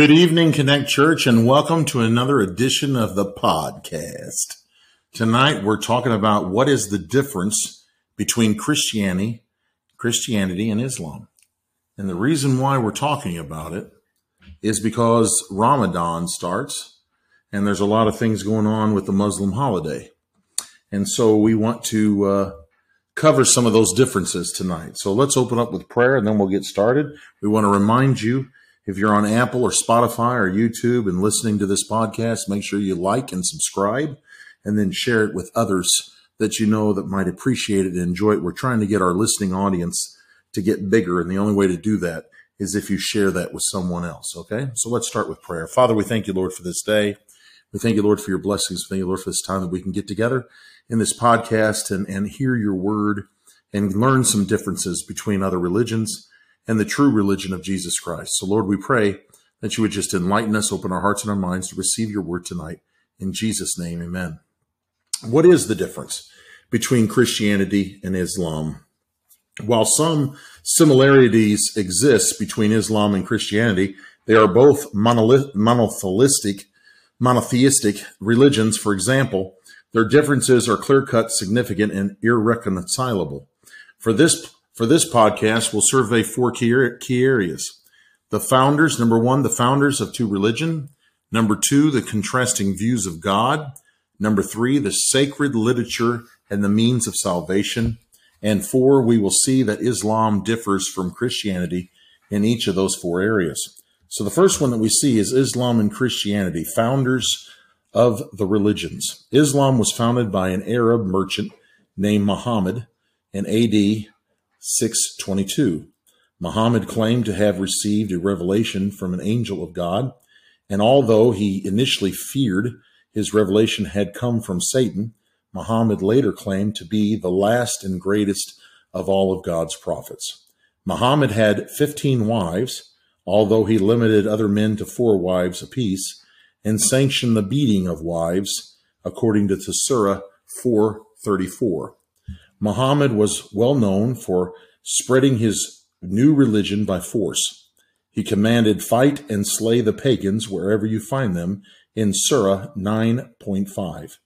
Good evening, Connect Church, and welcome to another edition of the podcast. Tonight we're talking about what is the difference between Christianity, Christianity and Islam. And the reason why we're talking about it is because Ramadan starts and there's a lot of things going on with the Muslim holiday. And so we want to uh, cover some of those differences tonight. So let's open up with prayer and then we'll get started. We want to remind you if you're on Apple or Spotify or YouTube and listening to this podcast, make sure you like and subscribe and then share it with others that you know that might appreciate it and enjoy it. We're trying to get our listening audience to get bigger. And the only way to do that is if you share that with someone else. Okay. So let's start with prayer. Father, we thank you, Lord, for this day. We thank you, Lord, for your blessings. Thank you, Lord, for this time that we can get together in this podcast and, and hear your word and learn some differences between other religions and the true religion of Jesus Christ. So, Lord, we pray that you would just enlighten us, open our hearts and our minds to receive your word tonight. In Jesus' name, amen. What is the difference between Christianity and Islam? While some similarities exist between Islam and Christianity, they are both monotheistic, monotheistic religions. For example, their differences are clear cut, significant, and irreconcilable. For this for this podcast, we'll survey four key, areas. The founders, number one, the founders of two religion. Number two, the contrasting views of God. Number three, the sacred literature and the means of salvation. And four, we will see that Islam differs from Christianity in each of those four areas. So the first one that we see is Islam and Christianity, founders of the religions. Islam was founded by an Arab merchant named Muhammad in AD 622. Muhammad claimed to have received a revelation from an angel of God, and although he initially feared his revelation had come from Satan, Muhammad later claimed to be the last and greatest of all of God's prophets. Muhammad had 15 wives, although he limited other men to four wives apiece, and sanctioned the beating of wives, according to Surah 434. Muhammad was well known for spreading his new religion by force. He commanded, Fight and slay the pagans wherever you find them, in Surah 9.5.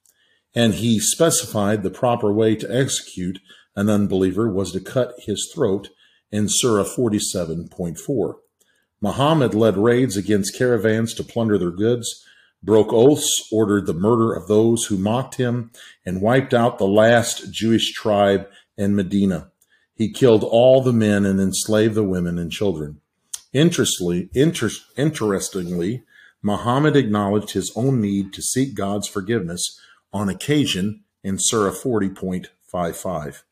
And he specified the proper way to execute an unbeliever was to cut his throat in Surah 47.4. Muhammad led raids against caravans to plunder their goods broke oaths, ordered the murder of those who mocked him, and wiped out the last Jewish tribe in Medina. He killed all the men and enslaved the women and children. Interestingly, inter- interestingly, Muhammad acknowledged his own need to seek God's forgiveness on occasion in Surah 40.55.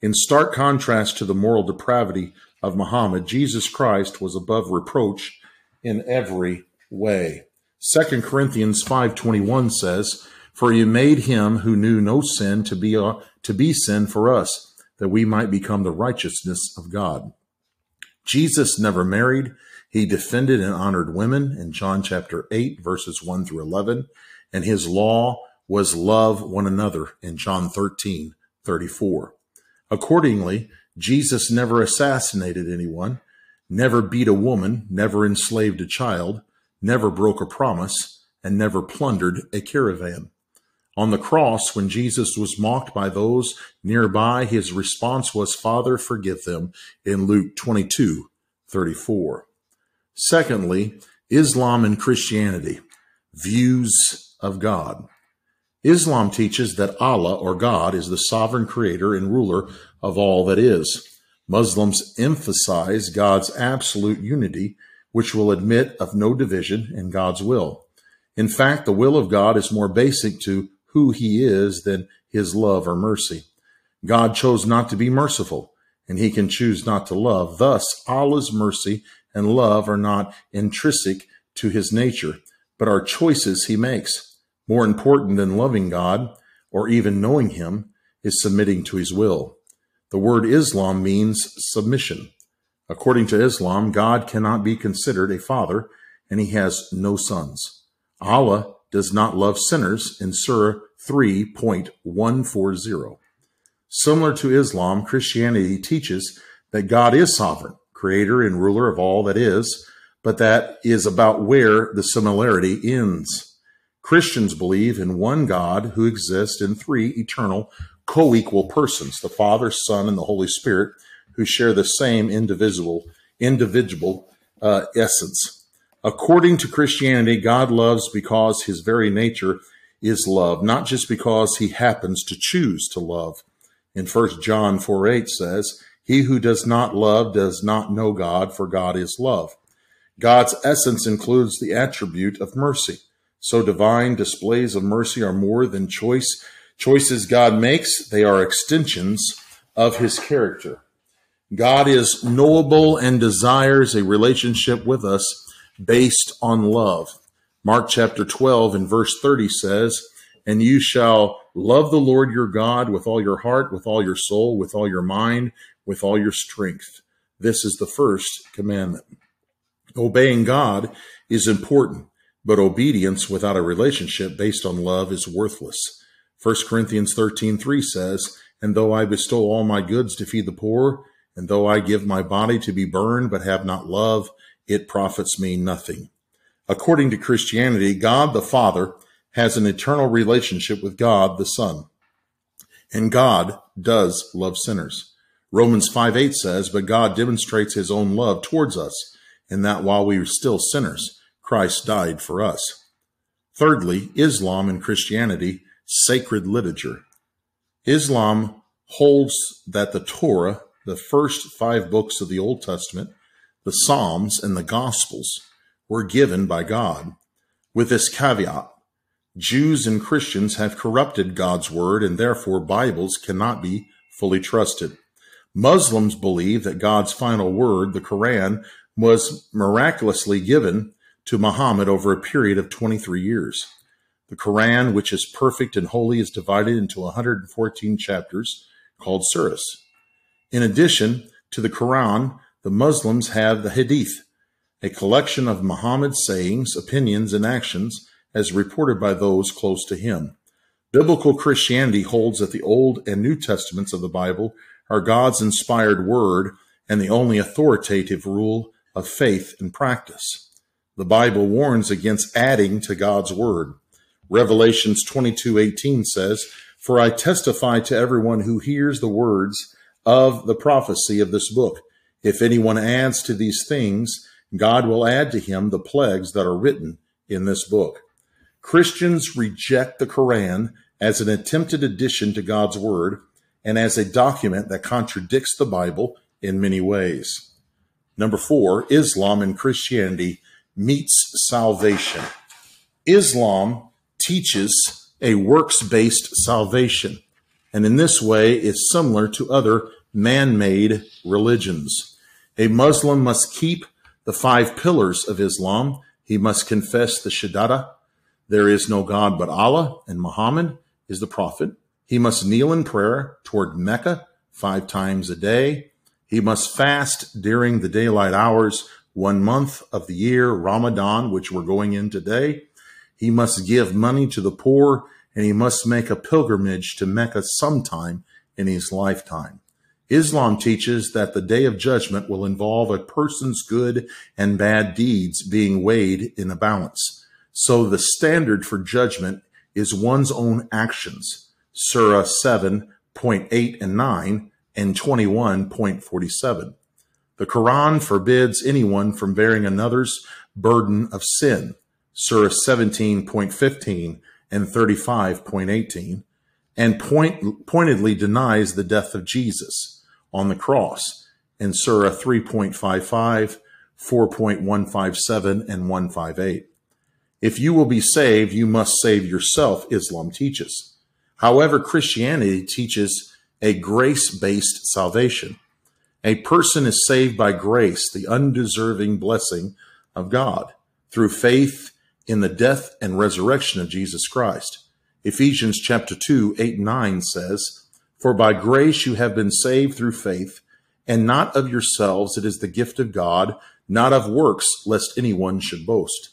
In stark contrast to the moral depravity of Muhammad, Jesus Christ was above reproach in every way. 2 Corinthians 5:21 says, "For you made him who knew no sin to be a, to be sin for us, that we might become the righteousness of God." Jesus never married. He defended and honored women in John chapter 8 verses 1 through 11, and his law was love one another in John 13:34. Accordingly, Jesus never assassinated anyone, never beat a woman, never enslaved a child, never broke a promise, and never plundered a caravan. On the cross, when Jesus was mocked by those nearby, his response was, Father, forgive them, in Luke 22 34. Secondly, Islam and Christianity, views of God. Islam teaches that Allah or God is the sovereign creator and ruler of all that is. Muslims emphasize God's absolute unity which will admit of no division in God's will. In fact, the will of God is more basic to who he is than his love or mercy. God chose not to be merciful, and he can choose not to love. Thus, Allah's mercy and love are not intrinsic to his nature, but are choices he makes. More important than loving God or even knowing him is submitting to his will. The word Islam means submission. According to Islam, God cannot be considered a father and he has no sons. Allah does not love sinners in Surah 3.140. Similar to Islam, Christianity teaches that God is sovereign, creator and ruler of all that is. but that is about where the similarity ends. Christians believe in one God who exists in three eternal, co equal persons the Father, Son, and the Holy Spirit, who share the same indivisible, individual uh, essence. According to Christianity, God loves because his very nature is love, not just because he happens to choose to love. In 1 John 4 8 says, He who does not love does not know God, for God is love. God's essence includes the attribute of mercy. So divine displays of mercy are more than choice choices God makes, they are extensions of his character. God is knowable and desires a relationship with us based on love. Mark chapter 12 and verse 30 says, And you shall love the Lord your God with all your heart, with all your soul, with all your mind, with all your strength. This is the first commandment. Obeying God is important, but obedience without a relationship based on love is worthless. 1 Corinthians 13 3 says, And though I bestow all my goods to feed the poor, and though I give my body to be burned but have not love, it profits me nothing. According to Christianity, God the Father has an eternal relationship with God the Son. And God does love sinners. Romans 5 8 says, But God demonstrates his own love towards us, in that while we were still sinners, Christ died for us. Thirdly, Islam and Christianity, sacred literature. Islam holds that the Torah, the first five books of the Old Testament, the Psalms, and the Gospels, were given by God. With this caveat, Jews and Christians have corrupted God's word and therefore Bibles cannot be fully trusted. Muslims believe that God's final word, the Quran, was miraculously given to Muhammad over a period of 23 years. The Quran, which is perfect and holy, is divided into 114 chapters called surahs. In addition to the Quran, the Muslims have the Hadith, a collection of Muhammad's sayings, opinions, and actions as reported by those close to him. Biblical Christianity holds that the Old and New Testaments of the Bible are God's inspired word and the only authoritative rule of faith and practice. The Bible warns against adding to God's word. Revelations 22:18 says, "For I testify to everyone who hears the words of the prophecy of this book, if anyone adds to these things, God will add to him the plagues that are written in this book. Christians reject the Quran as an attempted addition to God's Word and as a document that contradicts the Bible in many ways. Number four, Islam and Christianity meets salvation. Islam teaches a works based salvation, and in this way is similar to other man made religions. A Muslim must keep the five pillars of Islam. He must confess the Shahada. There is no God but Allah, and Muhammad is the Prophet. He must kneel in prayer toward Mecca five times a day. He must fast during the daylight hours one month of the year, Ramadan, which we're going in today. He must give money to the poor, and he must make a pilgrimage to Mecca sometime in his lifetime. Islam teaches that the day of judgment will involve a person's good and bad deeds being weighed in a balance. So the standard for judgment is one's own actions. Surah 7.8 and 9 and 21.47. The Quran forbids anyone from bearing another's burden of sin. Surah 17.15 and 35.18 and point, pointedly denies the death of Jesus on the cross in Surah 3.55, 4.157, and 158. If you will be saved, you must save yourself, Islam teaches. However, Christianity teaches a grace based salvation. A person is saved by grace, the undeserving blessing of God, through faith in the death and resurrection of Jesus Christ. Ephesians chapter 2, 8 and 9 says, for by grace you have been saved through faith, and not of yourselves, it is the gift of God, not of works, lest anyone should boast.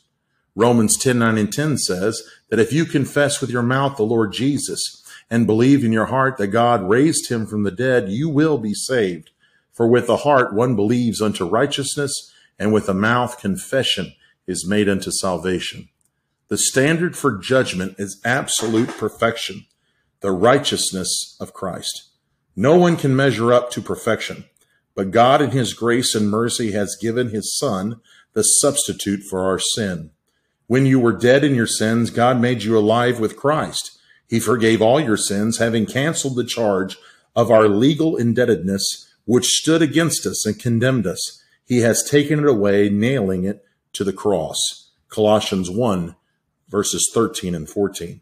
Romans 10 9 and 10 says that if you confess with your mouth the Lord Jesus and believe in your heart that God raised him from the dead, you will be saved. For with the heart one believes unto righteousness, and with the mouth confession is made unto salvation. The standard for judgment is absolute perfection, the righteousness of Christ. No one can measure up to perfection, but God in his grace and mercy has given his son, the substitute for our sin. When you were dead in your sins, God made you alive with Christ. He forgave all your sins, having canceled the charge of our legal indebtedness, which stood against us and condemned us. He has taken it away, nailing it to the cross. Colossians 1 verses 13 and 14.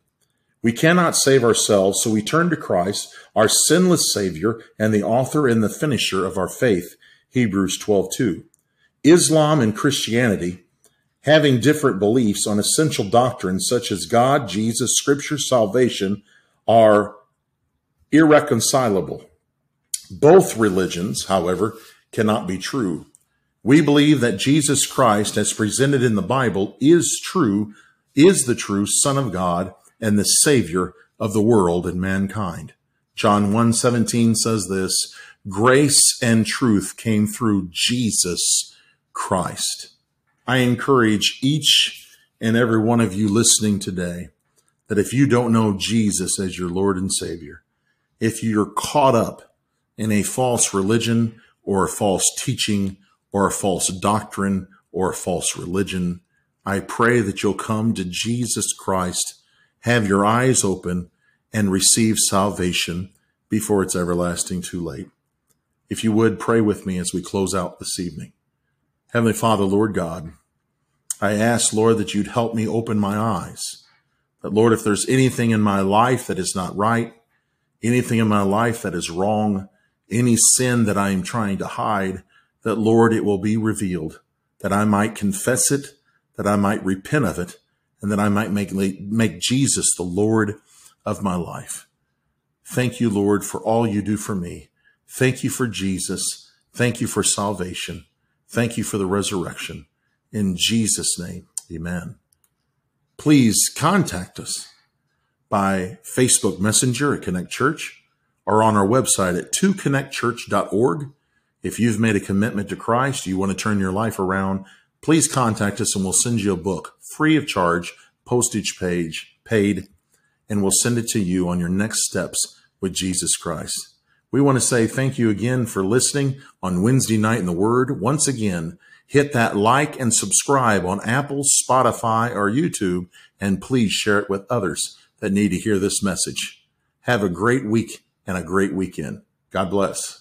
We cannot save ourselves, so we turn to Christ, our sinless Savior and the author and the finisher of our faith. Hebrews 12:2. Islam and Christianity, having different beliefs on essential doctrines such as God, Jesus, Scripture, salvation, are irreconcilable. Both religions, however, cannot be true. We believe that Jesus Christ, as presented in the Bible, is true is the true Son of God and the Savior of the world and mankind. John 1:17 says this, grace and truth came through Jesus Christ. I encourage each and every one of you listening today that if you don't know Jesus as your Lord and Savior, if you're caught up in a false religion or a false teaching or a false doctrine or a false religion, I pray that you'll come to Jesus Christ, have your eyes open, and receive salvation before it's everlasting too late. If you would pray with me as we close out this evening. Heavenly Father, Lord God, I ask, Lord, that you'd help me open my eyes. That, Lord, if there's anything in my life that is not right, anything in my life that is wrong, any sin that I am trying to hide, that, Lord, it will be revealed, that I might confess it that I might repent of it and that I might make, make Jesus the Lord of my life. Thank you, Lord, for all you do for me. Thank you for Jesus. Thank you for salvation. Thank you for the resurrection. In Jesus' name, amen. Please contact us by Facebook Messenger at Connect Church or on our website at 2connectchurch.org. If you've made a commitment to Christ, you want to turn your life around, please contact us and we'll send you a book free of charge, postage page paid, and we'll send it to you on your next steps with Jesus Christ. We want to say thank you again for listening on Wednesday night in the Word. Once again, hit that like and subscribe on Apple, Spotify, or YouTube, and please share it with others that need to hear this message. Have a great week and a great weekend. God bless.